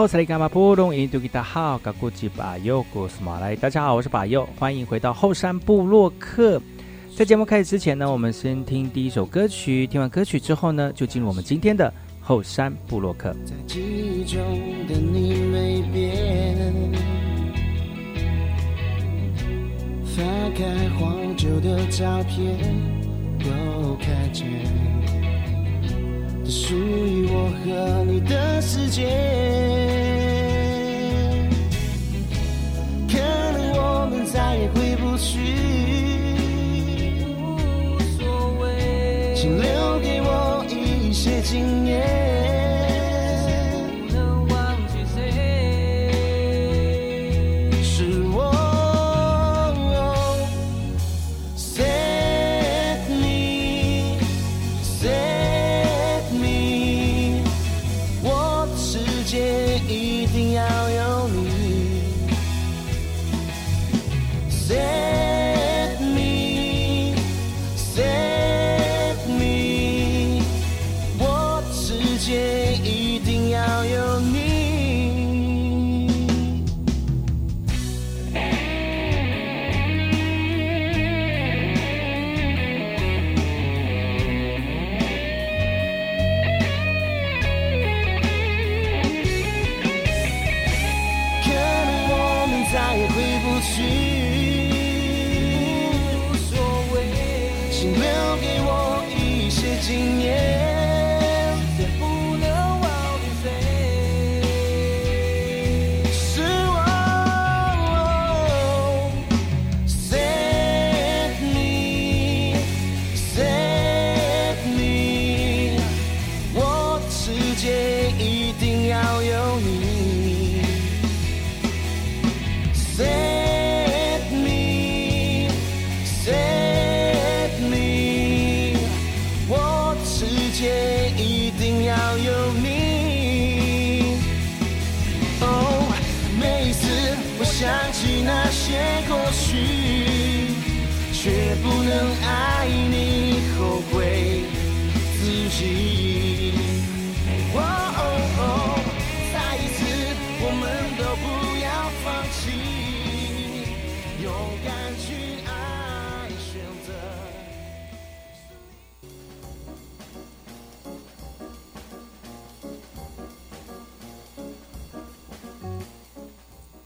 大家好，我是把右，欢迎回到后山部落客。在节目开始之前呢，我们先听第一首歌曲。听完歌曲之后呢，就进入我们今天的后山部落客。在记忆中的你没变，翻开黄旧的照片，都看见属于我和你的世界。可能我们再也回不去，无所谓，请留给我一些经验。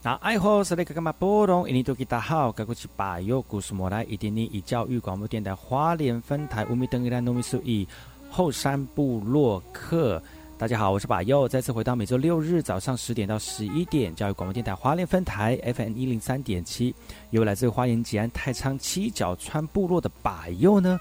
那爱好是那个干嘛波动？一年都给大好，该过去把右故事莫来，一点点以教育广播电台花莲分台五米等一兰糯米数一。后山部落客。大家好，我是把佑，再次回到每周六日早上十点到十一点，教育广播电台花莲分台 FM 一零三点七，由来自花莲吉安太仓七角川部落的把佑呢，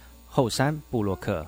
后山布洛克。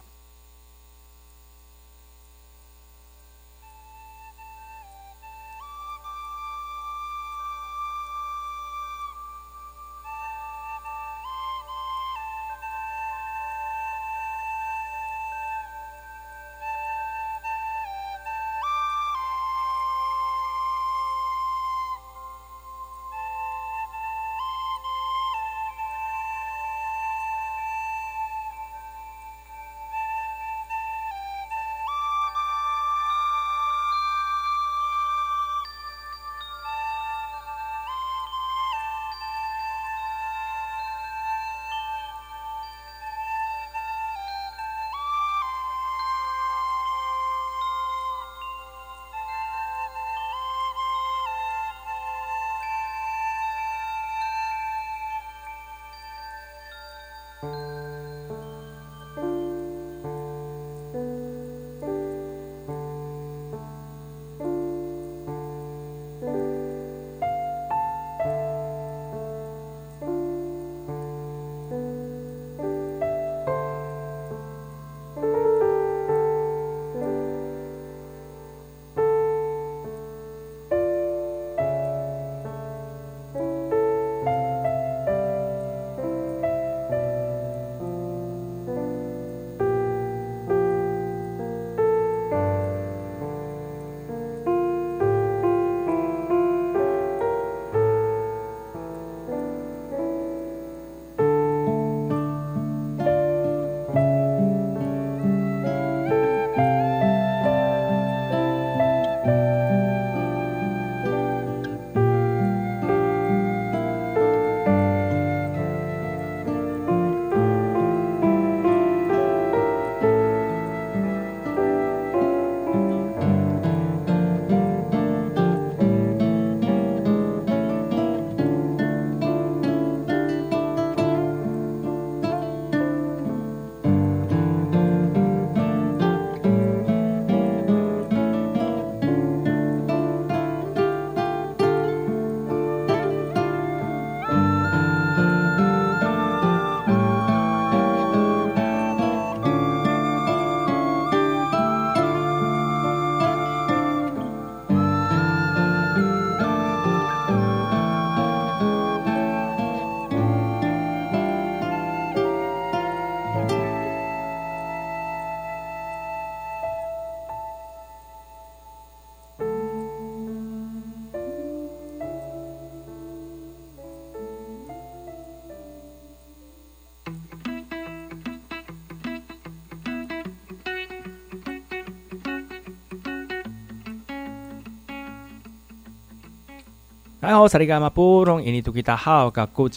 大家好，我是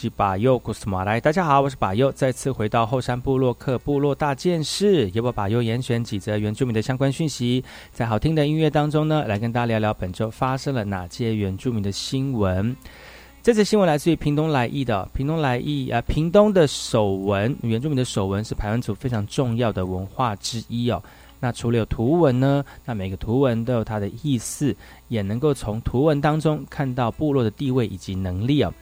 巴佑，古斯马来。大家好，我是巴佑，再次回到后山部落克部落大件事，由我巴佑严选几则原住民的相关讯息，在好听的音乐当中呢，来跟大家聊聊本周发生了哪些原住民的新闻。这则新闻来自于屏东来意的，屏东来意啊，屏东的手纹，原住民的手纹是排湾族非常重要的文化之一哦。那除了有图文呢，那每个图文都有它的意思，也能够从图文当中看到部落的地位以及能力啊。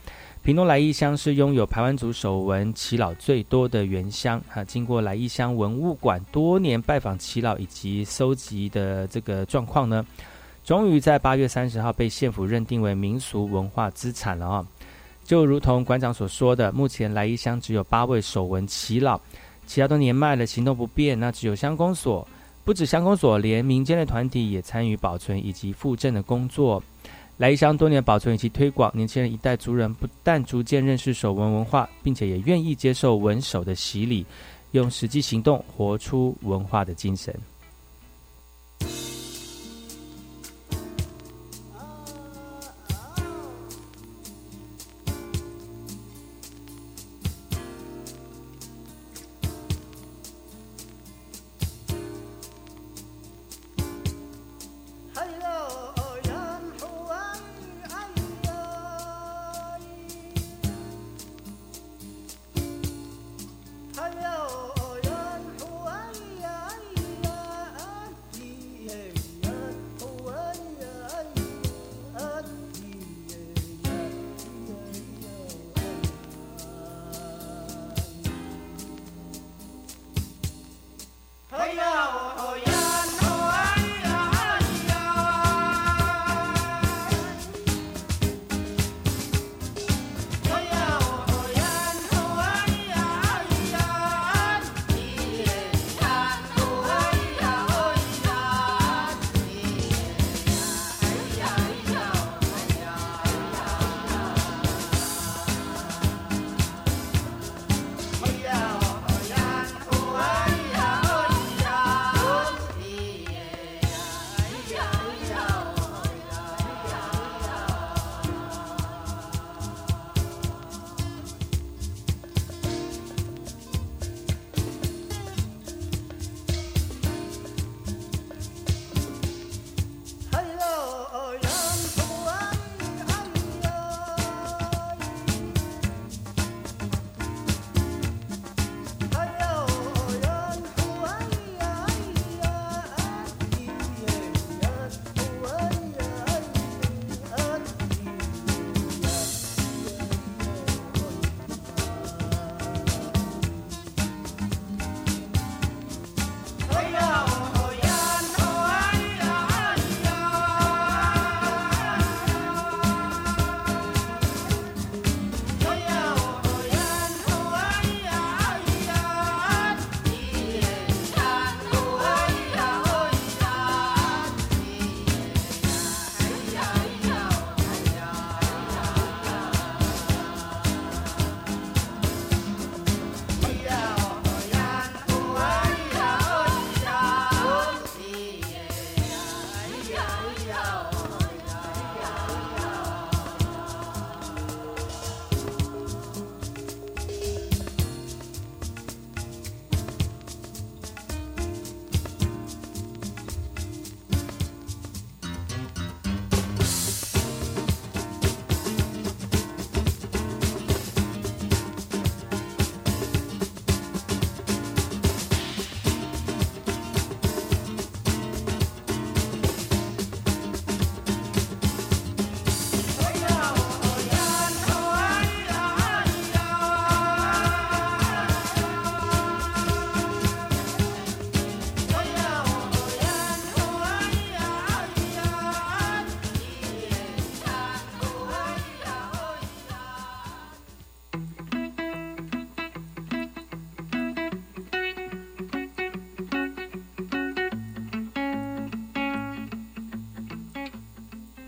屏东来义乡是拥有排湾族首文耆老最多的原乡啊。经过来义乡文物馆多年拜访耆老以及收集的这个状况呢，终于在八月三十号被县府认定为民俗文化资产了啊。就如同馆长所说的，目前来义乡只有八位首文耆老，其他都年迈了，行动不便，那只有乡公所。不止乡公所，连民间的团体也参与保存以及复振的工作。来义乡多年保存以及推广，年轻人一代族人不但逐渐认识手纹文化，并且也愿意接受纹手的洗礼，用实际行动活出文化的精神。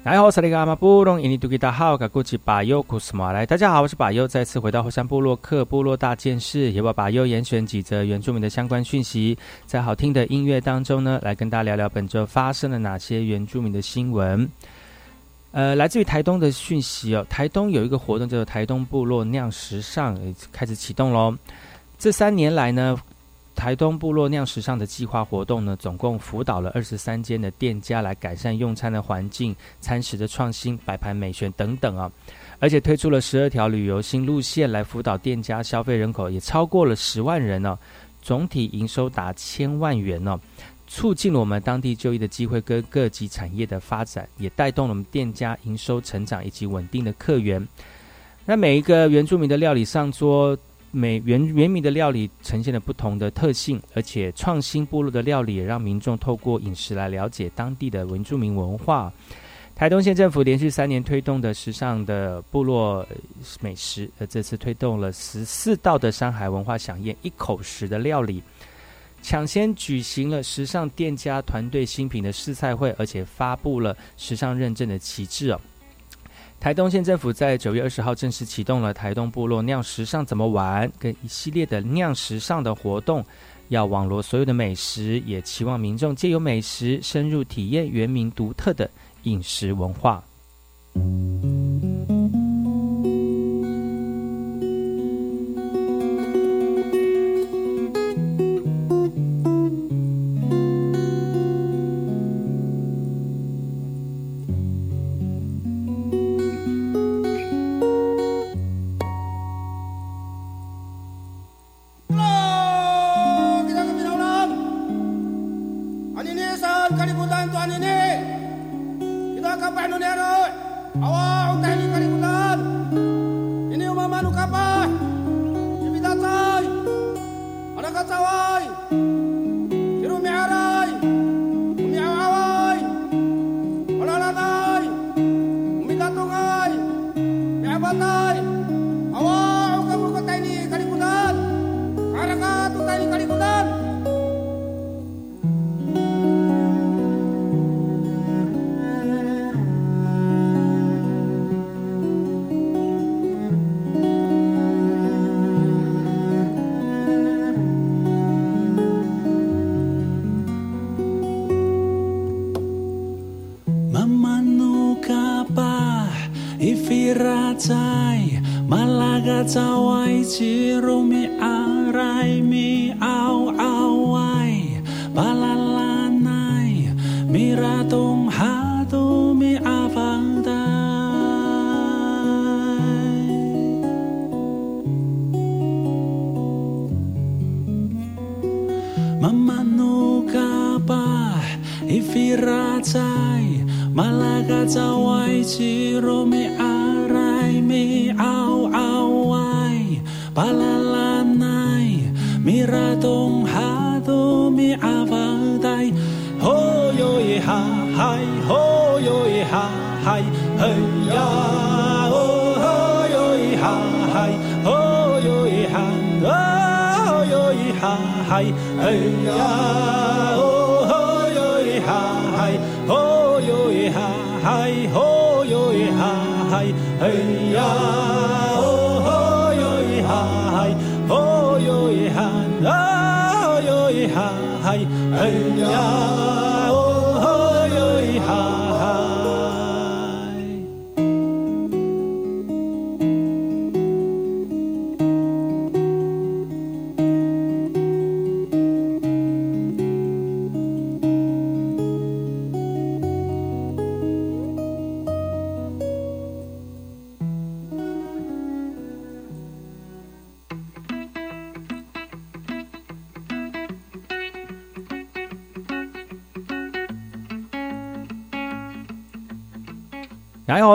来好，萨利嘎马布隆印尼杜吉达好，噶古吉巴尤库斯马来，大家好，我是巴尤，再次回到火山部落克部落大件事，也把巴尤严选几则原住民的相关讯息，在好听的音乐当中呢，来跟大家聊聊本周发生了哪些原住民的新闻。呃，来自于台东的讯息哦，台东有一个活动叫做台东部落酿时尚，开始启动喽。这三年来呢。台东部落酿时尚的计划活动呢，总共辅导了二十三间的店家来改善用餐的环境、餐食的创新、摆盘美学等等啊，而且推出了十二条旅游新路线来辅导店家，消费人口也超过了十万人呢，总体营收达千万元呢，促进了我们当地就业的机会跟各级产业的发展，也带动了我们店家营收成长以及稳定的客源。那每一个原住民的料理上桌。每原原民的料理呈现了不同的特性，而且创新部落的料理也让民众透过饮食来了解当地的原住民文化。台东县政府连续三年推动的时尚的部落美食，呃，这次推动了十四道的山海文化飨宴一口食的料理，抢先举行了时尚店家团队新品的试菜会，而且发布了时尚认证的旗帜哦。台东县政府在九月二十号正式启动了台东部落酿时尚怎么玩，跟一系列的酿时尚的活动，要网罗所有的美食，也期望民众借由美食深入体验原民独特的饮食文化。palalanay miradong hado mi avaday hoyoy ha hay hoyoy ha hay hey ya hoyoy ha hay hoyoy ha hoyoy ha hay hey ya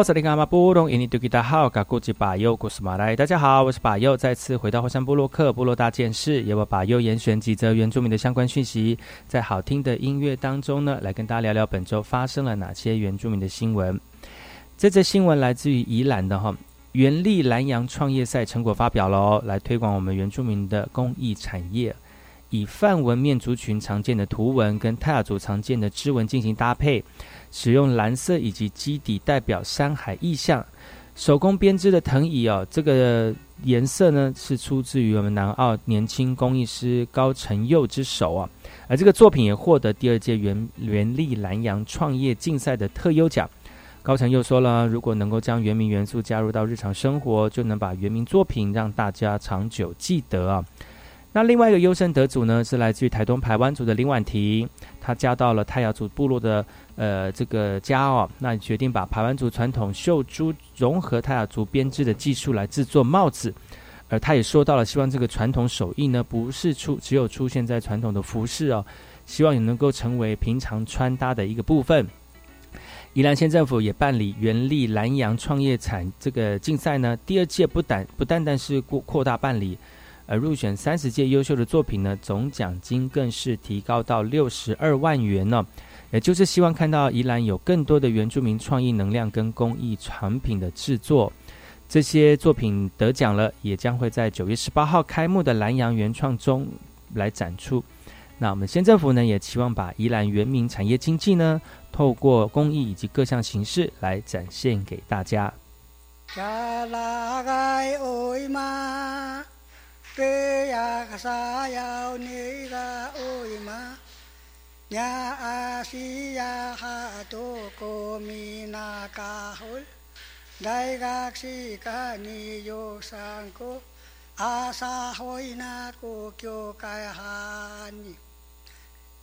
大家好，我是把右，再次回到火山部落克部落大件事，由我把右严选几则原住民的相关讯息，在好听的音乐当中呢，来跟大家聊聊本周发生了哪些原住民的新闻。这则新闻来自于宜兰的哈，原力蓝洋创业赛成果发表喽，来推广我们原住民的工艺产业，以范文面族群常见的图文跟泰雅族常见的织文进行搭配。使用蓝色以及基底代表山海意象，手工编织的藤椅哦，这个颜色呢是出自于我们南澳年轻工艺师高成佑之手啊，而这个作品也获得第二届原原力南洋创业竞赛的特优奖。高成佑说了，如果能够将原民元素加入到日常生活，就能把原民作品让大家长久记得啊。那另外一个优胜得主呢，是来自于台东排湾族的林婉婷，她嫁到了泰雅族部落的呃这个家哦，那决定把排湾族传统绣珠融合泰雅族编织的技术来制作帽子，而他也说到了，希望这个传统手艺呢，不是出只有出现在传统的服饰哦，希望也能够成为平常穿搭的一个部分。宜兰县政府也办理原力南洋创业产这个竞赛呢，第二届不但不单单是扩扩大办理。而入选三十届优秀的作品呢，总奖金更是提高到六十二万元呢。也就是希望看到宜兰有更多的原住民创意能量跟工艺产品的制作。这些作品得奖了，也将会在九月十八号开幕的南洋原创中来展出。那我们县政府呢，也期望把宜兰原民产业经济呢，透过工艺以及各项形式来展现给大家。nya asiya hato ko mina kahul đại gạc ni yo sang asa hoy na ko kyo kai han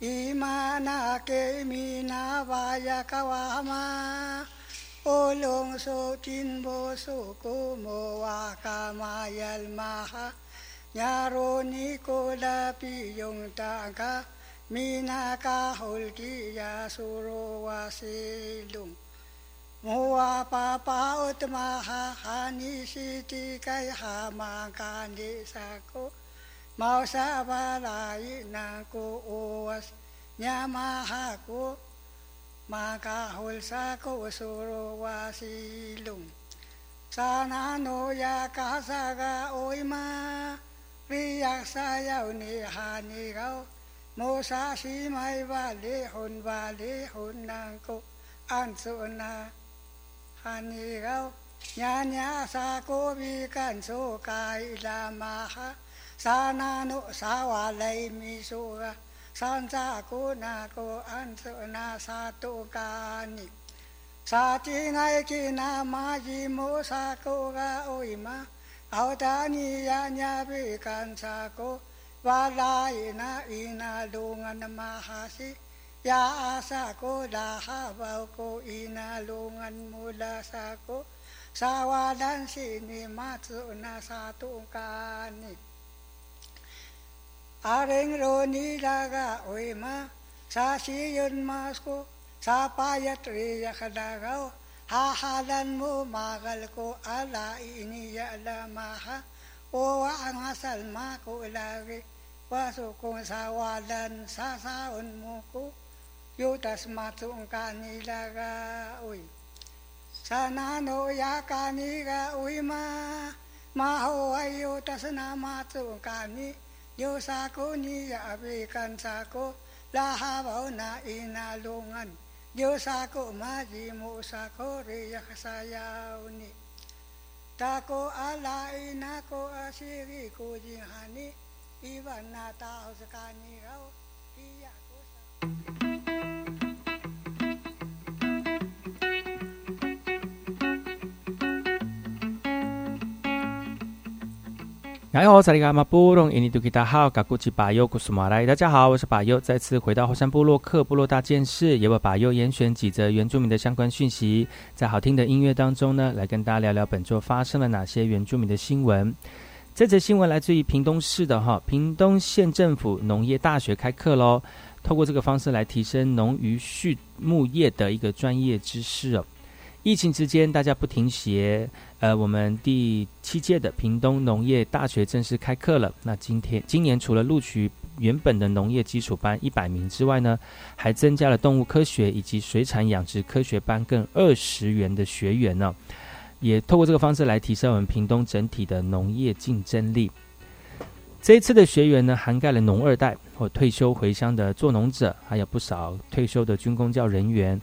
ima na ke mina vaya kawama olong so tin bo so ko mo wa kamayal maha. Nyaro ni ko da yung ta มีนากาหุลกิยาสุโรวาสิลุงมัวปาปาอุตมาหาหานิสิติไกหามากานิสาโกมาสาวาลายนาโกโอวัสยามาหาโกมากาหุลสาโกสุโรวาสิลุงสานาโนยากาสากาโอยมาริยักษายาวนิหานิเรา โมสาสีไม่วาเลหุนวาเลหุนนางกุอันสุนาฮันีเขาญาญาสาโกวีกันโซกายลามาฮะสานานุสาวาไลมีสุกสันจาโกนาโกอันสุนาสาตุกานิสาจีไงกินามาจิโมสาโกกาอุยมาเอาตานียาญาวิกันสาโก na inalungan na mahasi, ya asa ko dahabaw ko inalungan mula sa ko, sa walan sinimatsu na sa tukani. Aring roni daga oy ma sa siyon masko sa payat riya kadagaw hahalan mo magal ko ala iniya lamaha Owa ang asal ma ko ilagi, waso kong sawadan sasaon mo ko, yutas matuong kanila ka, uy. Sana no ya kanila, uy ma, mahuay yutas na matuong kani, Diyos ako niya abikan sa ko, lahabaw na inalungan. Diyos ako majimu sa ko, riyak sayaw ni. त को अलाइनाको असिरीको जिहानी पिभन् न ताहुस् 大家好，我是巴尤，再次回到后山部落克部落大件事，也为巴尤严选几则原住民的相关讯息，在好听的音乐当中呢，来跟大家聊聊本周发生了哪些原住民的新闻。这则新闻来自于屏东市的哈，屏东县政府农业大学开课喽，透过这个方式来提升农渔畜牧业的一个专业知识哦。疫情之间，大家不停歇，呃，我们第七届的屏东农业大学正式开课了。那今天今年除了录取原本的农业基础班一百名之外呢，还增加了动物科学以及水产养殖科学班更二十元的学员呢。也透过这个方式来提升我们屏东整体的农业竞争力。这一次的学员呢，涵盖了农二代或退休回乡的做农者，还有不少退休的军工教人员。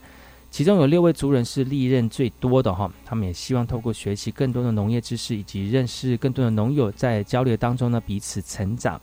其中有六位族人是历任最多的哈，他们也希望透过学习更多的农业知识，以及认识更多的农友，在交流当中呢彼此成长。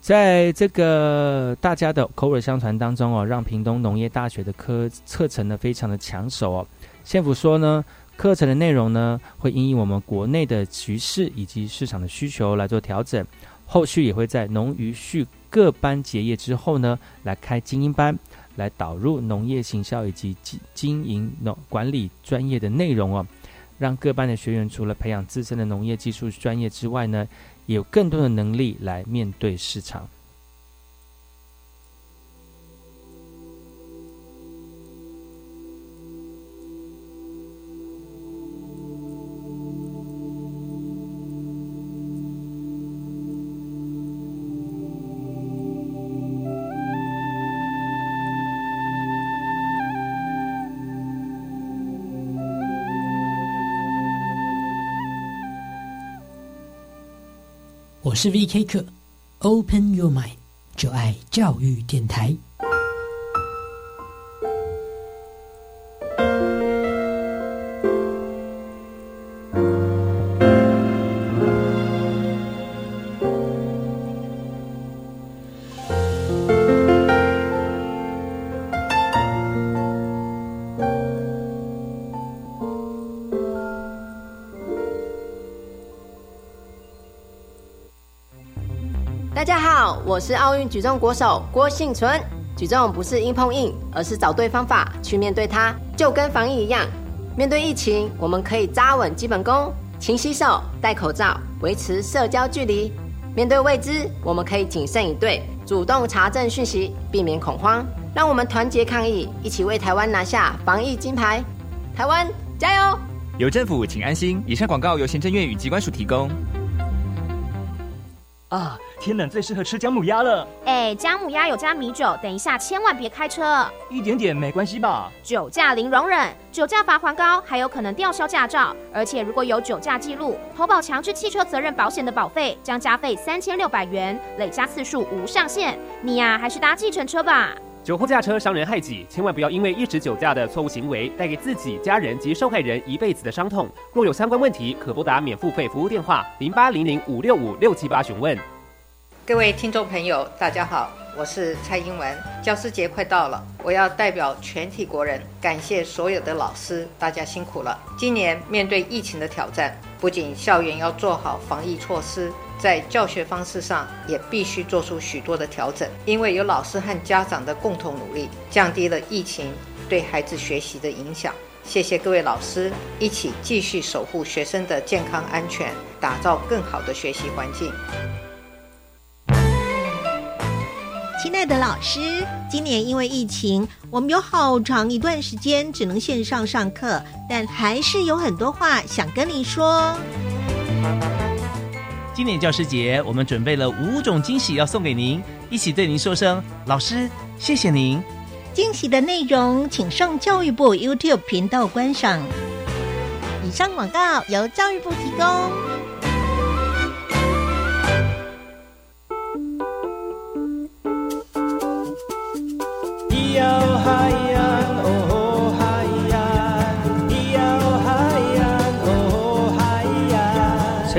在这个大家的口耳相传当中哦，让屏东农业大学的科课程呢非常的抢手哦。县府说呢，课程的内容呢会因应我们国内的局势以及市场的需求来做调整，后续也会在农渔畜各班结业之后呢来开精英班。来导入农业行销以及经经营农管理专业的内容哦，让各班的学员除了培养自身的农业技术专业之外呢，也有更多的能力来面对市场。是 V.K. 课，Open Your Mind，就爱教育电台。好，我是奥运举重国手郭幸存。举重不是硬碰硬，而是找对方法去面对它，就跟防疫一样。面对疫情，我们可以扎稳基本功，勤洗手、戴口罩，维持社交距离。面对未知，我们可以谨慎以对，主动查证讯息，避免恐慌。让我们团结抗疫，一起为台湾拿下防疫金牌。台湾加油！有政府，请安心。以上广告由行政院与机关署提供。啊，天冷最适合吃姜母鸭了。哎，姜母鸭有加米酒，等一下千万别开车。一点点没关系吧？酒驾零容忍，酒驾罚还高，还有可能吊销驾照。而且如果有酒驾记录，投保强制汽车责任保险的保费将加费三千六百元，累加次数无上限。你呀，还是搭计程车吧。酒后驾车伤人害己，千万不要因为一时酒驾的错误行为，带给自己、家人及受害人一辈子的伤痛。若有相关问题，可拨打免付费服务电话零八零零五六五六七八询问。各位听众朋友，大家好，我是蔡英文。教师节快到了，我要代表全体国人感谢所有的老师，大家辛苦了。今年面对疫情的挑战，不仅校园要做好防疫措施。在教学方式上也必须做出许多的调整，因为有老师和家长的共同努力，降低了疫情对孩子学习的影响。谢谢各位老师，一起继续守护学生的健康安全，打造更好的学习环境。亲爱的老师，今年因为疫情，我们有好长一段时间只能线上上课，但还是有很多话想跟你说。今年教师节，我们准备了五种惊喜要送给您，一起对您说声老师，谢谢您。惊喜的内容，请上教育部 YouTube 频道观赏。以上广告由教育部提供。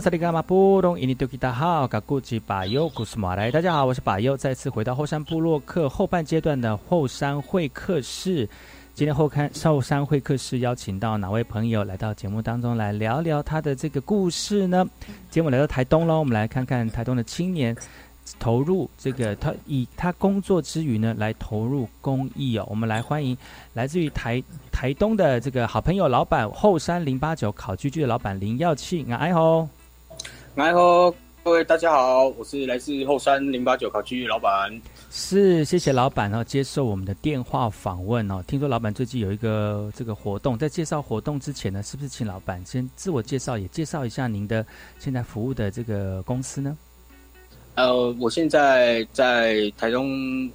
来，我是里干嘛布隆印尼多吉达号，噶古吉巴尤古斯马来。大家好，我是巴尤，再次回到后山部落客后半阶段的后山会客室。今天后看后山会客室邀请到哪位朋友来到节目当中来聊聊他的这个故事呢？今天我来到台东喽，我们来看看台东的青年投入这个他以他工作之余呢来投入公益哦。我们来欢迎来自于台台东的这个好朋友老板后山零八九烤居居的老板林耀庆，哎吼。来吼，各位大家好，我是来自后山零八九烤区老板。是，谢谢老板哦，接受我们的电话访问哦。听说老板最近有一个这个活动，在介绍活动之前呢，是不是请老板先自我介绍，也介绍一下您的现在服务的这个公司呢？呃，我现在在台中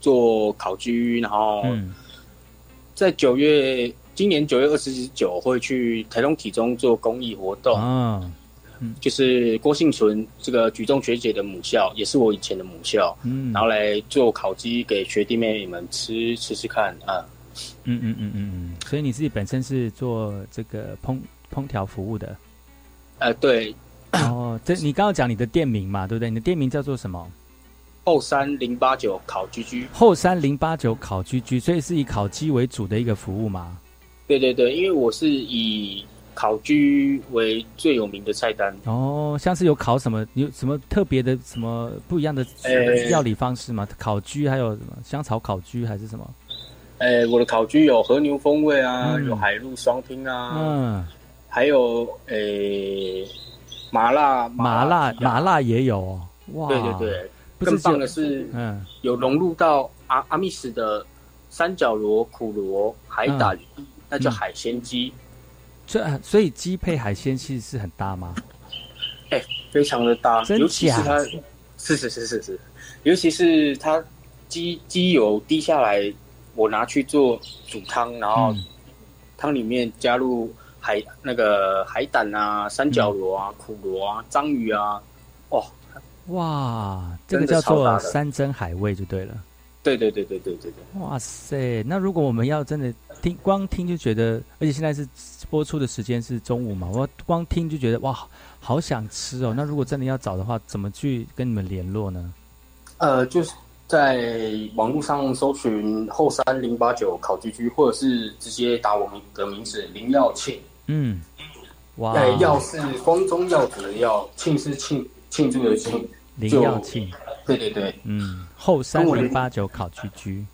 做烤居，然后在九月，今年九月二十九会去台中体中做公益活动。嗯。就是郭幸存这个举重学姐的母校，也是我以前的母校，嗯，然后来做烤鸡给学弟妹们吃吃吃看啊，嗯嗯嗯嗯嗯，所以你自己本身是做这个烹烹调服务的，呃，对，哦，这你刚刚讲你的店名嘛，对不对？你的店名叫做什么？后山零八九烤居居，后山零八九烤居居，所以是以烤鸡为主的一个服务吗？对对对，因为我是以。烤居为最有名的菜单哦，像是有烤什么？有什么特别的、什么不一样的料理方式吗？烤居还有什么香草烤居还是什么？诶，我的烤居有和牛风味啊，有海陆双拼啊，嗯，还有诶麻辣麻辣麻辣也有哦哇！对对对，更棒的是，嗯，有融入到阿阿密斯的三角螺、苦螺、海胆，那叫海鲜鸡。这所以鸡配海鲜其实是很搭吗？哎，非常的搭，尤其是它，是是是是是，尤其是它鸡鸡油滴下来，我拿去做煮汤，然后汤里面加入海那个海胆啊、三角螺啊、苦螺啊、章鱼啊，哇哇，这个叫做山珍海味就对了。对对对对对对对。哇塞！那如果我们要真的听，光听就觉得，而且现在是播出的时间是中午嘛，我光听就觉得哇，好想吃哦。那如果真的要找的话，怎么去跟你们联络呢？呃，就是在网络上搜寻后山零八九烤居居，或者是直接打我们的名字林耀庆。嗯，哇，耀是光宗耀祖的耀，庆是庆庆祝的庆，林耀庆。对对对，嗯，后三零八九考居居，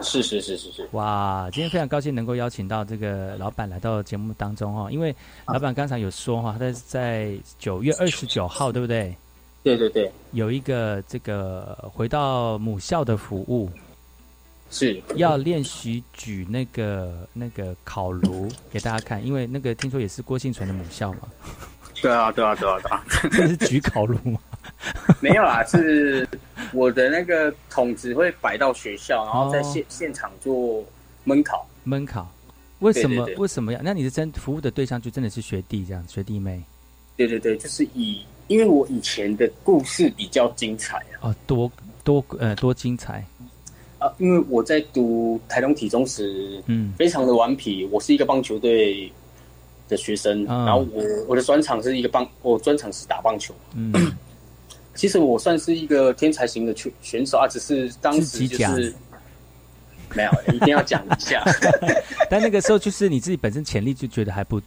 是是是是是，哇，今天非常高兴能够邀请到这个老板来到节目当中哈，因为老板刚才有说哈，他在在九月二十九号，对不对？对对对，有一个这个回到母校的服务，是要练习举那个那个烤炉给大家看，因为那个听说也是郭幸存的母校嘛。对啊对啊对啊对啊，这是举烤炉吗？没有啊，是我的那个桶子会摆到学校，然后在现现场做闷烤。闷烤，为什么为什么要？那你的真服务的对象就真的是学弟这样，学弟妹？对对对，就是以因为我以前的故事比较精彩啊，多多呃多精彩啊！因为我在读台东体中时，嗯，非常的顽皮。我是一个棒球队的学生，然后我我的专长是一个棒，我专长是打棒球。嗯。其实我算是一个天才型的选选手啊，只是当时就是没有一定要讲一下。但那个时候就是你自己本身潜力就觉得还不，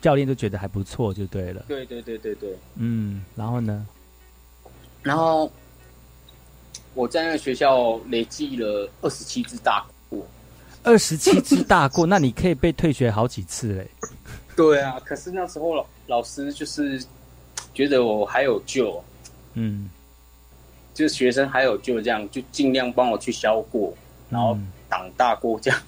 教练都觉得还不错，就对了。对对对对对。嗯，然后呢？然后我在那个学校累计了二十七只大过。二十七只大过，那你可以被退学好几次嘞。对啊，可是那时候老老师就是觉得我还有救。嗯，就是学生还有就这样，就尽量帮我去消过，然后挡大过这样。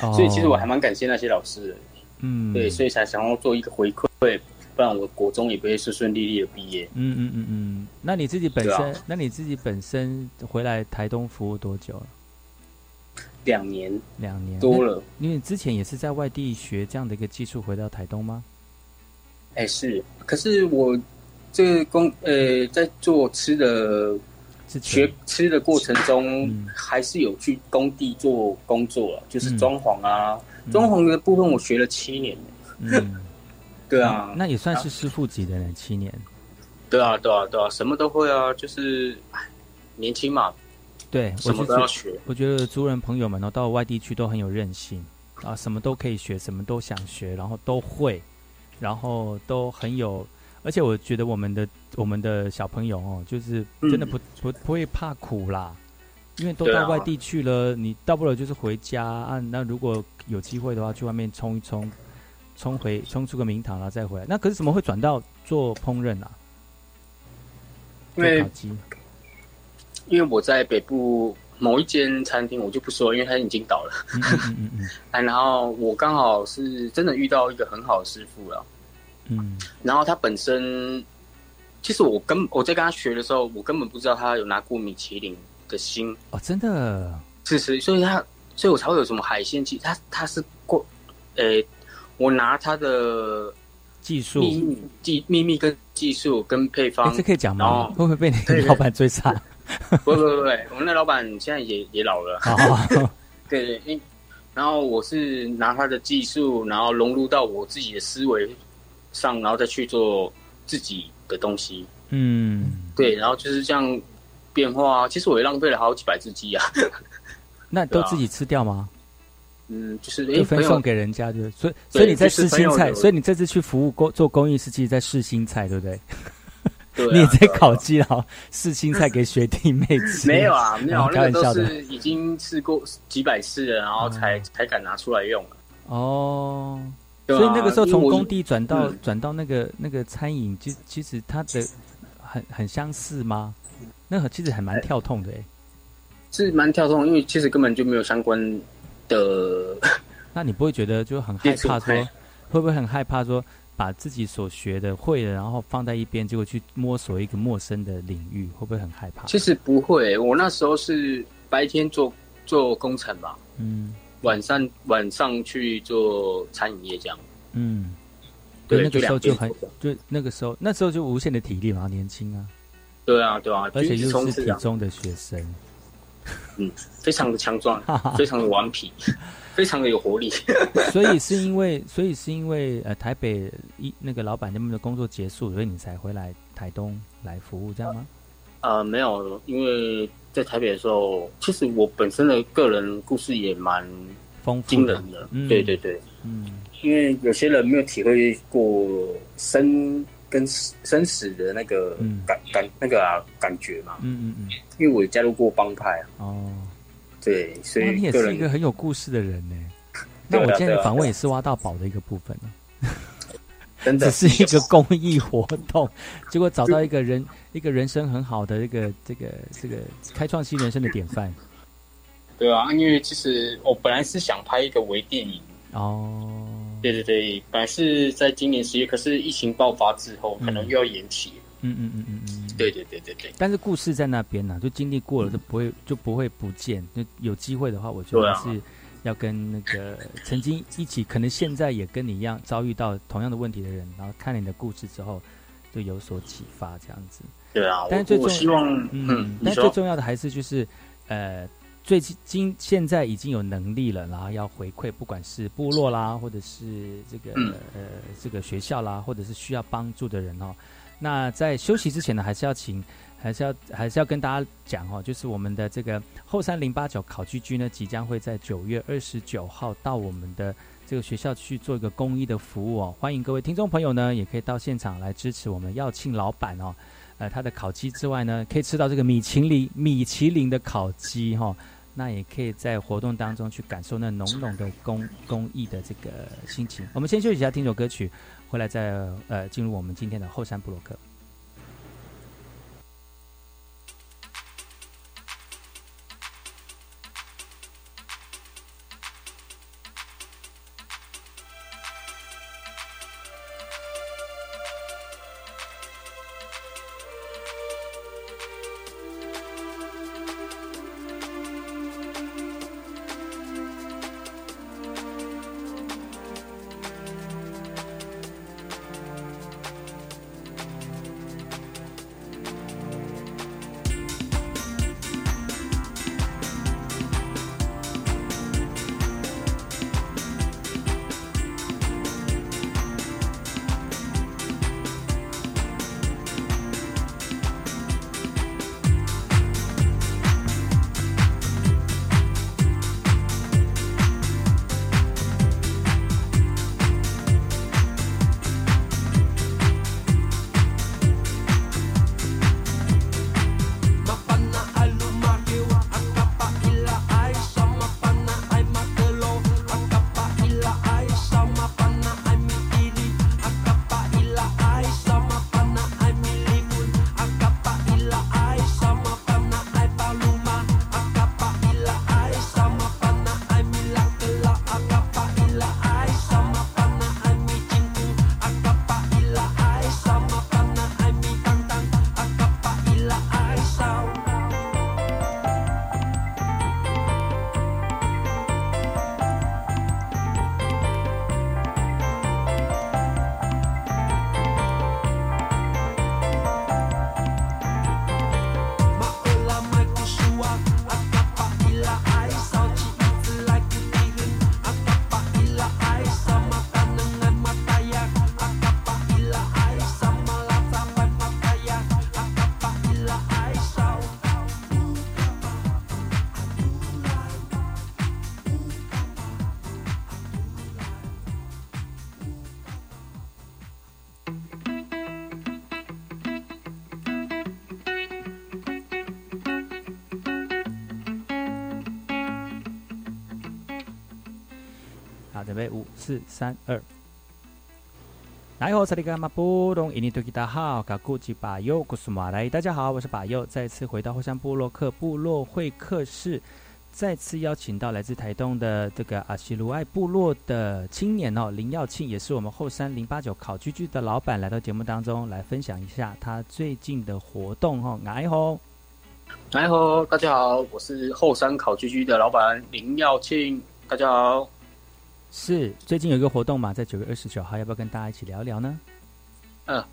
所以其实我还蛮感谢那些老师的。嗯，对，所以才想要做一个回馈，不然我国中也不会顺顺利利的毕业。嗯嗯嗯嗯。那你自己本身，那你自己本身回来台东服务多久了？两年，两年多了。因为之前也是在外地学这样的一个技术，回到台东吗？哎，是。可是我。这个工呃，在做吃的学吃的过程中，还是有去工地做工作了，就是装潢啊，装潢的部分我学了七年。嗯，对啊，那也算是师傅级的人，七年。对啊，对啊，对啊，什么都会啊，就是年轻嘛。对，什么都要学。我觉得族人朋友们呢，到外地去都很有韧性啊，什么都可以学，什么都想学，然后都会，然后都很有。而且我觉得我们的我们的小朋友哦，就是真的不不不会怕苦啦，因为都到外地去了，你到不了就是回家啊。那如果有机会的话，去外面冲一冲，冲回冲出个名堂然后再回来。那可是怎么会转到做烹饪啊？因为因为我在北部某一间餐厅，我就不说，因为它已经倒了。嗯嗯嗯。哎，然后我刚好是真的遇到一个很好的师傅了。嗯，然后他本身，其实我跟我在跟他学的时候，我根本不知道他有拿过米其林的星哦，真的，是是，所以他，所以我才会有什么海鲜技，他他是过，诶，我拿他的技术。秘密技秘密跟技术跟配方，这可以讲吗？会不会被你老板追杀？不不不不，我们那老板现在也也老了，对 对，因然后我是拿他的技术，然后融入到我自己的思维。上，然后再去做自己的东西。嗯，对，然后就是这样变化。其实我也浪费了好几百只鸡啊。那都自己吃掉吗？嗯，就是就分送给人家，就所以所以你在试新菜，所以你这次去服务工做公益，实际在试新菜，对不对？你也在烤鸡，然后试新菜给学弟妹 吃。没有啊，没有，那个都是已经试过几百次了，然后才才敢拿出来用。哦。所以那个时候从工地转到转到那个那个餐饮，其其实它的很很相似吗？那其实还蛮跳痛的哎，是蛮跳痛，因为其实根本就没有相关的。那你不会觉得就很害怕说，会不会很害怕说把自己所学的会的，然后放在一边，结果去摸索一个陌生的领域，会不会很害怕？其实不会，我那时候是白天做做工程嘛，嗯。晚上晚上去做餐饮业这样，嗯，对，那个时候就很，就那个时候，那时候就无限的体力嘛，年轻啊，对啊，对啊，而且又是体中的学生，嗯，非常的强壮，非常的顽皮，非常的有活力。所以是因为，所以是因为呃，台北一那个老板那边的工作结束，所以你才回来台东来服务，这样吗？呃，没有，因为在台北的时候，其实我本身的个人故事也蛮丰惊人的。对对对，嗯，因为有些人没有体会过生跟生死的那个感感那个啊感觉嘛。嗯嗯嗯。因为我加入过帮派啊。哦。对，所以你也是一个很有故事的人呢。那我今天的访问也是挖到宝的一个部分呢。真的是一个公益活动，结果找到一个人，一个人生很好的一个这个这个开创新人生的典范。对啊，因为其实我本来是想拍一个微电影哦。对对对，本来是在今年十月，可是疫情爆发之后，可能又要延期。嗯嗯嗯嗯嗯。对对对对对。但是故事在那边呢，就经历过了，就不会就不会不见。就有机会的话，我觉得是。要跟那个 曾经一起，可能现在也跟你一样遭遇到同样的问题的人，然后看了你的故事之后，就有所启发，这样子。对啊，但是最重希望，嗯，但最重要的还是就是，呃，最近现在已经有能力了，然后要回馈，不管是部落啦，或者是这个呃这个学校啦，或者是需要帮助的人哦。那在休息之前呢，还是要请。还是要还是要跟大家讲哦，就是我们的这个后山零八九考居居呢，即将会在九月二十九号到我们的这个学校去做一个公益的服务哦。欢迎各位听众朋友呢，也可以到现场来支持我们耀庆老板哦。呃，他的烤鸡之外呢，可以吃到这个米其林米其林的烤鸡哈。那也可以在活动当中去感受那浓浓的公公益的这个心情。我们先休息一下，听首歌曲，回来再呃进入我们今天的后山布洛克。准备五四三二，来好，萨利格马布隆，印尼多吉达好，卡古吉巴尤古苏马来，大家好，我是巴尤，再次回到后山部落克部落会客室，再次邀请到来自台东的这个阿西鲁爱部落的青年哦，林耀庆，也是我们后山零八九烤居居的老板，来到节目当中来分享一下他最近的活动哦，来好，来好，大家好，我是后山烤居居的老板林耀庆，大家好。是最近有一个活动嘛，在九月二十九号，要不要跟大家一起聊一聊呢？呃，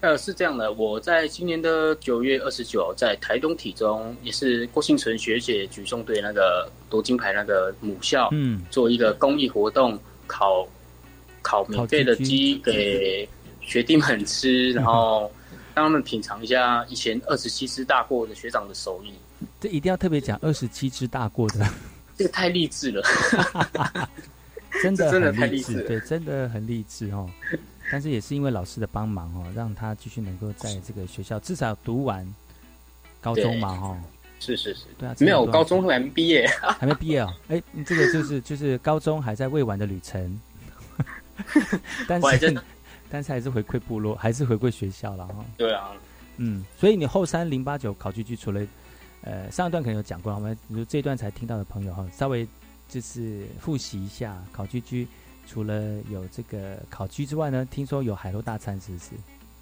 呃，是这样的，我在今年的九月二十九，在台东体中，也是郭幸存学姐举重队那个夺金牌那个母校，嗯，做一个公益活动，烤烤免费的鸡给学弟们吃，然后让他们品尝一下以前二十七只大过的学长的手艺。这一定要特别讲二十七只大过的，这个太励志了，真的真的很太励志，对，真的很励志哦。但是也是因为老师的帮忙哦，让他继续能够在这个学校至少读完高中嘛，哈。是是是，对啊，没有高中还没毕业，还没毕业哦。哎，这个就是就是高中还在未完的旅程，但是但是还是回馈部落，还是回馈学校了哈。对啊，嗯，所以你后三零八九考据局除了呃上一段可能有讲过，我们如这一段才听到的朋友哈，稍微就是复习一下烤居居。除了有这个烤鸡之外呢，听说有海陆大餐，是不是？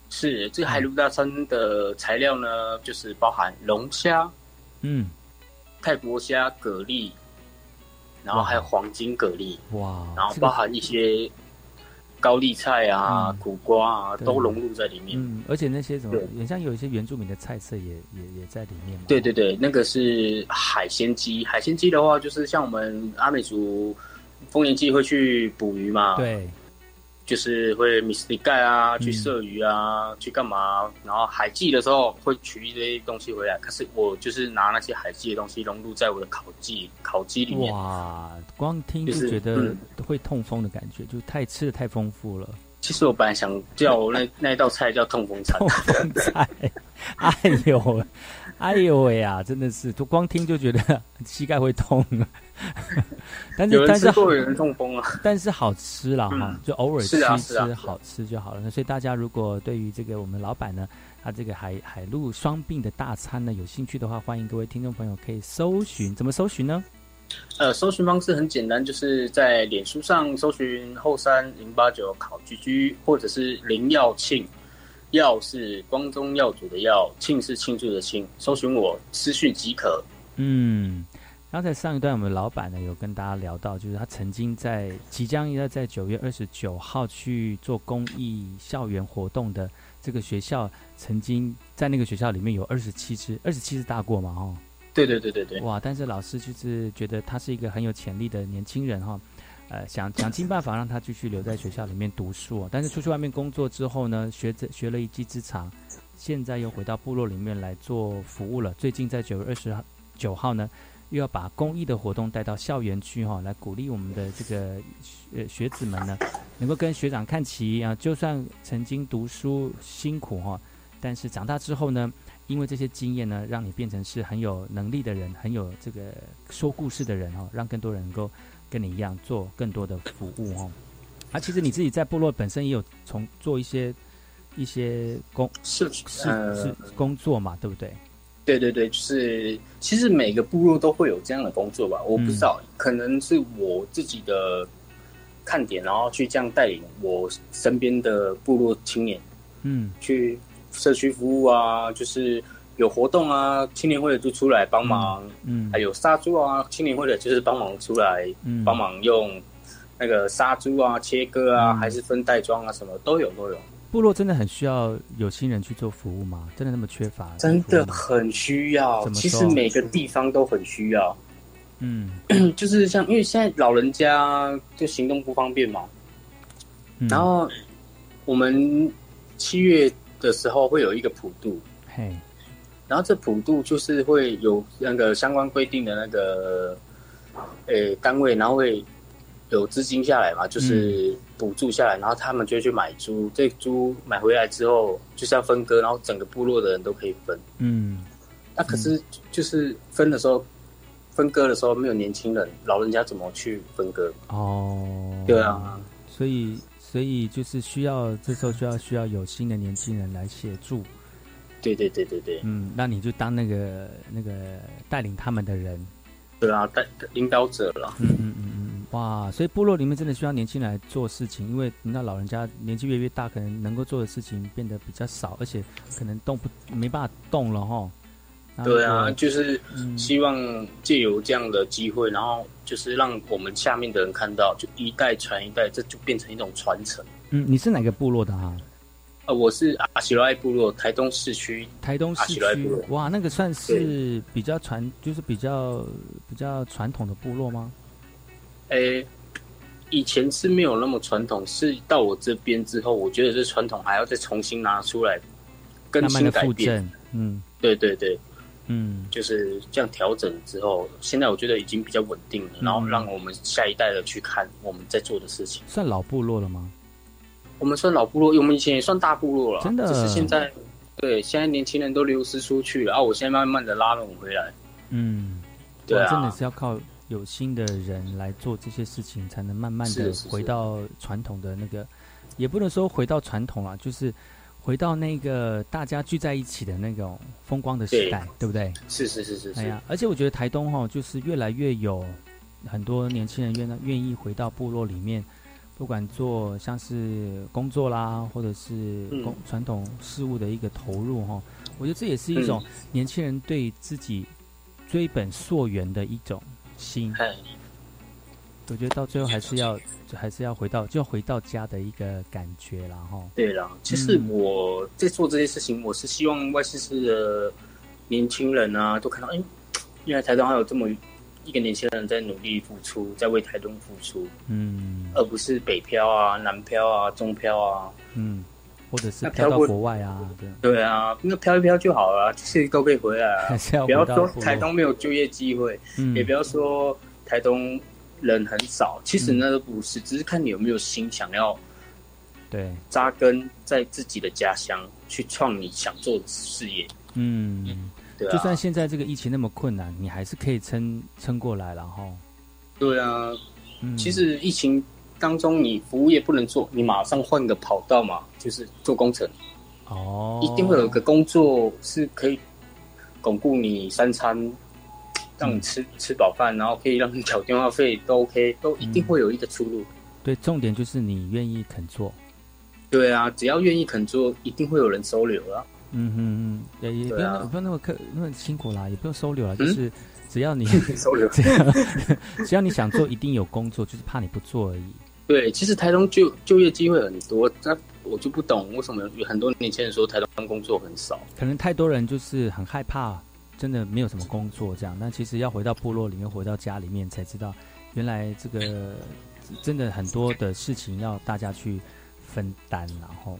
是这个海陆大餐的材料呢，就是包含龙虾，嗯，泰国虾、蛤蜊，然后还有黄金蛤蜊，哇，然后包含一些高丽菜啊、苦瓜啊，都融入在里面。嗯，而且那些什么，也像有一些原住民的菜色也也也在里面。对对对，那个是海鲜鸡。海鲜鸡的话，就是像我们阿美族。丰年祭会去捕鱼嘛？对，就是会米斯里盖啊，去射鱼啊，去干嘛？然后海祭的时候会取一堆东西回来。可是我就是拿那些海祭的东西融入在我的烤鸡烤鸡里面。哇，光听就觉得会痛风的感觉，就太吃的太丰富了。其实我本来想叫那那一道菜叫痛风餐。痛风菜，哎呦，哎呦喂呀，真的是，就光听就觉得 膝盖会痛。但是但是有人痛风啊，但是好吃了哈，就偶尔吃吃好吃就好了。所以大家如果对于这个我们老板呢，他这个海海陆双并的大餐呢有兴趣的话，欢迎各位听众朋友可以搜寻，怎么搜寻呢？呃，搜寻方式很简单，就是在脸书上搜寻后山零八九烤居居，或者是林耀庆，耀是光宗耀祖的耀，庆是庆祝的庆，搜寻我私讯即可。嗯。刚才上一段我们老板呢有跟大家聊到，就是他曾经在即将要在九月二十九号去做公益校园活动的这个学校，曾经在那个学校里面有二十七只二十七只大过嘛，哦，对对对对对，哇！但是老师就是觉得他是一个很有潜力的年轻人哈，呃，想想尽办法让他继续留在学校里面读书，但是出去外面工作之后呢，学着学了一技之长，现在又回到部落里面来做服务了。最近在九月二十九号呢。又要把公益的活动带到校园区哈，来鼓励我们的这个呃学子们呢，能够跟学长看齐啊。就算曾经读书辛苦哈，但是长大之后呢，因为这些经验呢，让你变成是很有能力的人，很有这个说故事的人哈，让更多人能够跟你一样做更多的服务哦。啊，其实你自己在部落本身也有从做一些一些工是是是工作嘛，对不对？对对对，就是其实每个部落都会有这样的工作吧，我不知道，可能是我自己的看点，然后去这样带领我身边的部落青年，嗯，去社区服务啊，就是有活动啊，青年会的就出来帮忙，嗯，还有杀猪啊，青年会的就是帮忙出来，嗯，帮忙用那个杀猪啊、切割啊，还是分袋装啊，什么都有都有。部落真的很需要有心人去做服务吗？真的那么缺乏？真的很需要。其实每个地方都很需要。嗯，就是像因为现在老人家就行动不方便嘛，然后我们七月的时候会有一个普渡，嘿，然后这普渡就是会有那个相关规定的那个呃单位，然后会有资金下来嘛，就是。补助下来，然后他们就去买猪。这猪买回来之后，就是要分割，然后整个部落的人都可以分。嗯，那可是就是分的时候，分割的时候没有年轻人，老人家怎么去分割？哦，对啊，所以所以就是需要这时候需要需要有新的年轻人来协助。对对对对对，嗯，那你就当那个那个带领他们的人。对啊，带领导者了。嗯嗯嗯嗯，哇！所以部落里面真的需要年轻人来做事情，因为那老人家年纪越越大，可能能够做的事情变得比较少，而且可能动不没办法动了哈。对啊，就是希望借由这样的机会，然后就是让我们下面的人看到，就一代传一代，这就变成一种传承。嗯，你是哪个部落的啊？呃，我是阿喜罗爱部落台东市区，台东市区，哇，那个算是比较传，就是比较比较传统的部落吗？诶，以前是没有那么传统，是到我这边之后，我觉得这传统还要再重新拿出来，更新改变。嗯，对对对，嗯，就是这样调整之后，现在我觉得已经比较稳定了，然后让我们下一代的去看我们在做的事情。算老部落了吗？我们算老部落，我们以前也算大部落了，真的。只是现在，对，现在年轻人都流失出去了，然后我现在慢慢的拉拢回来。嗯，对啊，真的是要靠有心的人来做这些事情，才能慢慢的回到传统的那个，也不能说回到传统啊，就是回到那个大家聚在一起的那种风光的时代，对不对？是是是是是。哎呀，而且我觉得台东哈，就是越来越有很多年轻人愿愿意回到部落里面。不管做像是工作啦，或者是工传统事物的一个投入哈，我觉得这也是一种年轻人对自己追本溯源的一种心。我觉得到最后还是要，还是要回到，就回到家的一个感觉了哈。对了，其实我在做这些事情，我是希望外事市的年轻人啊，都看到，哎，原来台东还有这么。一个年轻人在努力付出，在为台东付出，嗯，而不是北漂啊、南漂啊、中漂啊，嗯，或者是漂到国外啊，对。对啊，那漂一漂就好了，就 是都可以回来啊。不要说台东没有就业机会，也不要说台东人很少，其实那都不是，只是看你有没有心想要，对，扎根在自己的家乡，去创你想做的事业，嗯。就算现在这个疫情那么困难，你还是可以撑撑过来，然后。对啊，其实疫情当中，你服务业不能做，你马上换个跑道嘛，就是做工程。哦。一定会有个工作是可以巩固你三餐，让你吃吃饱饭，然后可以让你缴电话费都 OK，都一定会有一个出路。对，重点就是你愿意肯做。对啊，只要愿意肯做，一定会有人收留啊。嗯嗯嗯，也也不用不用那么刻那么辛苦啦，也不用收留了，就是只要你 收留，只要你想做，一定有工作，就是怕你不做而已。对，其实台东就就业机会很多，那我就不懂为什么有很多年轻人说台东工作很少，可能太多人就是很害怕，真的没有什么工作这样。但其实要回到部落里面，回到家里面，才知道原来这个真的很多的事情要大家去分担，然后。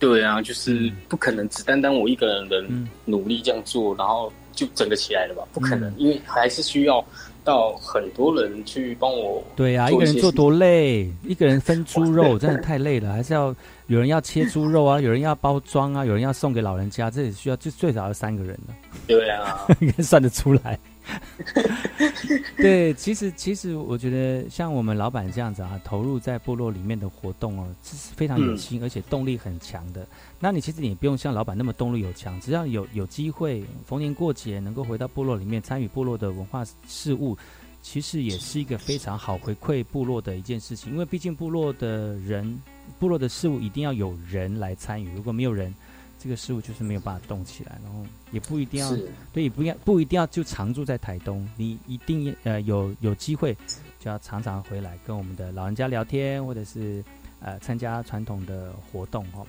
对啊，就是不可能只单单我一个人的努力这样做，然后就整个起来了吧？不可能，因为还是需要到很多人去帮我。对啊，一个人做多累，一个人分猪肉 真的太累了，还是要有人要切猪肉啊，有人要包装啊，有人要送给老人家，这也需要就最少要三个人了。对啊，应该算得出来。对，其实其实我觉得像我们老板这样子啊，投入在部落里面的活动哦，这是非常有心，而且动力很强的。那你其实你不用像老板那么动力有强，只要有有机会逢年过节能够回到部落里面参与部落的文化事务，其实也是一个非常好回馈部落的一件事情。因为毕竟部落的人，部落的事务一定要有人来参与，如果没有人。这个事物就是没有办法动起来，然后也不一定要，对，也不要不一定要就常住在台东，你一定呃有有机会就要常常回来跟我们的老人家聊天，或者是呃参加传统的活动哦。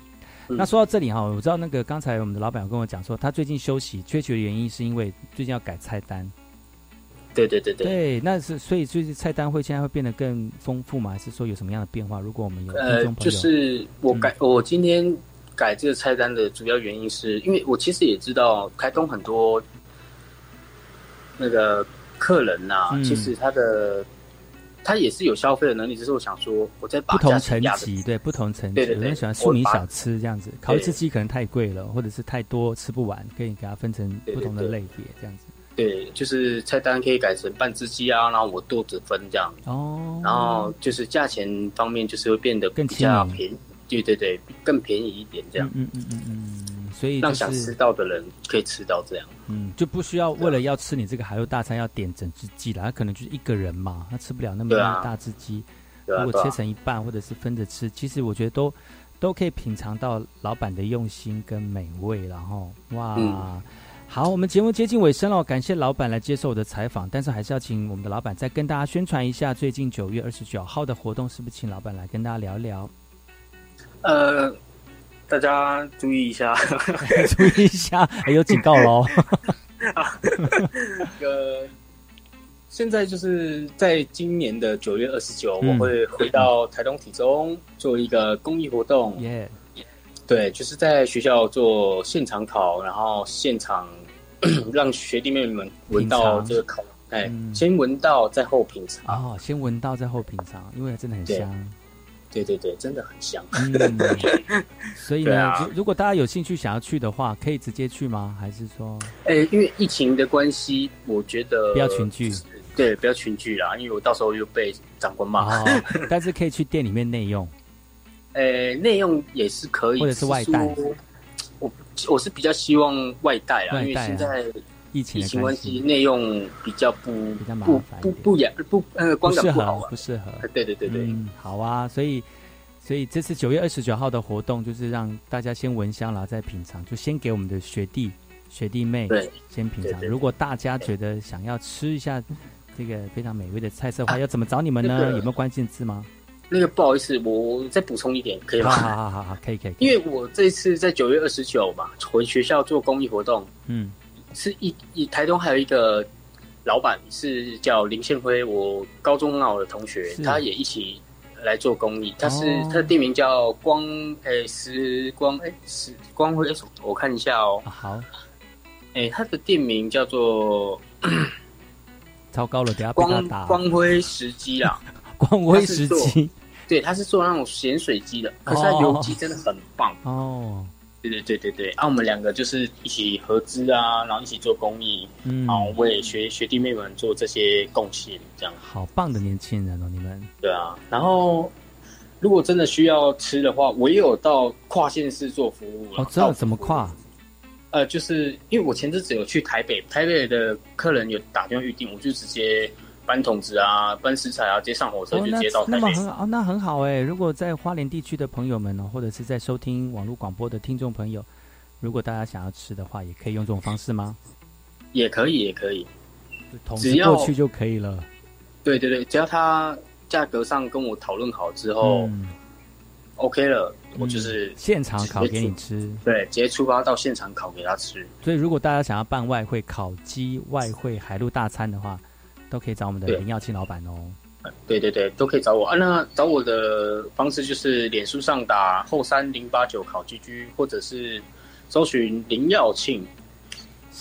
那说到这里哈，我知道那个刚才我们的老板跟我讲说，他最近休息缺席的原因是因为最近要改菜单。对对对对。对，那是所以最近菜单会现在会变得更丰富吗？还是说有什么样的变化？如果我们有呃，就是我改我今天。改这个菜单的主要原因是因为我其实也知道开通很多那个客人呐，其实他的他也是有消费的能力，只是我想说，我在不同层级，对不同层级，有人喜欢庶民小吃这样子，烤一只鸡可能太贵了，或者是太多吃不完，可以给它分成不同的类别这样子。对，就是菜单可以改成半只鸡啊，然后我多子分这样。哦，然后就是价钱方面就是会变得更加便宜。对对对，更便宜一点这样。嗯嗯嗯嗯嗯，所以让想吃到的人可以吃到这样。嗯，就不需要为了要吃你这个海陆大餐要点整只鸡了，他可能就是一个人嘛，他吃不了那么大只鸡。如果切成一半或者是分着吃，其实我觉得都都可以品尝到老板的用心跟美味。然后哇，好，我们节目接近尾声了，感谢老板来接受我的采访，但是还是要请我们的老板再跟大家宣传一下最近九月二十九号的活动，是不是请老板来跟大家聊聊？呃，大家注意一下，注意一下，还有警告喽。呃，现在就是在今年的九月二十九，我会回到台东体中做一个公益活动。耶，对，就是在学校做现场考，然后现场 让学弟妹们闻到这个烤，哎，先闻到再后品尝。哦，先闻到再后品尝，因为真的很香。对对对，真的很香。嗯，所以呢，如如果大家有兴趣想要去的话，可以直接去吗？还是说？哎，因为疫情的关系，我觉得不要群聚。对，不要群聚啦，因为我到时候又被长官骂。但是可以去店里面内用。呃，内用也是可以，或者是外带。我我是比较希望外带啊，因为现在疫情疫情关系，内用比较不比较麻烦，不不不雅不呃光感不好，不适合。对对对对，好啊，所以所以这次九月二十九号的活动，就是让大家先闻香，然后再品尝，就先给我们的学弟学弟妹先品尝。如果大家觉得想要吃一下这个非常美味的菜色的话，要怎么找你们呢？有没有关键字吗？那个不好意思，我再补充一点，可以吗？好好好好，可以可以。因为我这次在九月二十九嘛，回学校做公益活动，嗯，是一一台东还有一个老板是叫林宪辉，我高中很好的同学，他也一起来做公益。他是他的店名叫光诶时光诶时光辉，我看一下哦。好，诶，他的店名叫做 超高了，等下光光辉时机啊，光辉时机。对，他是做那种咸水鸡的，可是他油鸡真的很棒哦。对对对对对，啊，我们两个就是一起合资啊，然后一起做公益，然后为学学弟妹们做这些贡献，这样。好棒的年轻人哦，你们。对啊，然后如果真的需要吃的话，我也有到跨县市做服务了。哦，知道怎么跨？呃，就是因为我前阵子有去台北，台北的客人有打电话预定，我就直接。搬桶子啊，搬食材啊，直接上火车就接到台北。那么很好，那很好哎。如果在花莲地区的朋友们呢，或者是在收听网络广播的听众朋友，如果大家想要吃的话，也可以用这种方式吗？也可以，也可以，只要过去就可以了。对对对，只要他价格上跟我讨论好之后，OK 了，我就是现场烤给你吃。对，直接出发到现场烤给他吃。所以，如果大家想要办外汇烤鸡外汇海陆大餐的话。都可以找我们的林耀庆老板哦。对对对，都可以找我啊。那找我的方式就是脸书上打后三零八九考 GG，或者是搜寻林耀庆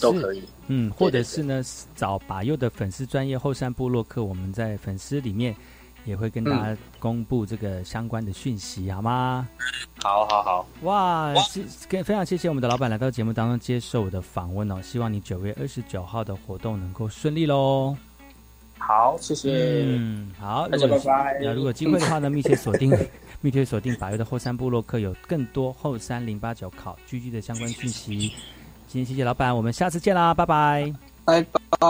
都可以。嗯，或者是呢找把右的粉丝专业后山部落客，我们在粉丝里面也会跟大家公布这个相关的讯息，好吗？好好好。哇，跟非常谢谢我们的老板来到节目当中接受我的访问哦。希望你九月二十九号的活动能够顺利喽。好，谢谢。嗯，好，大家拜拜。那如果机会的话呢，密切锁定，密切锁定百月的后山部落客，有更多后山零八九考狙击的相关讯息。今天谢谢老板，我们下次见啦，拜拜，拜拜。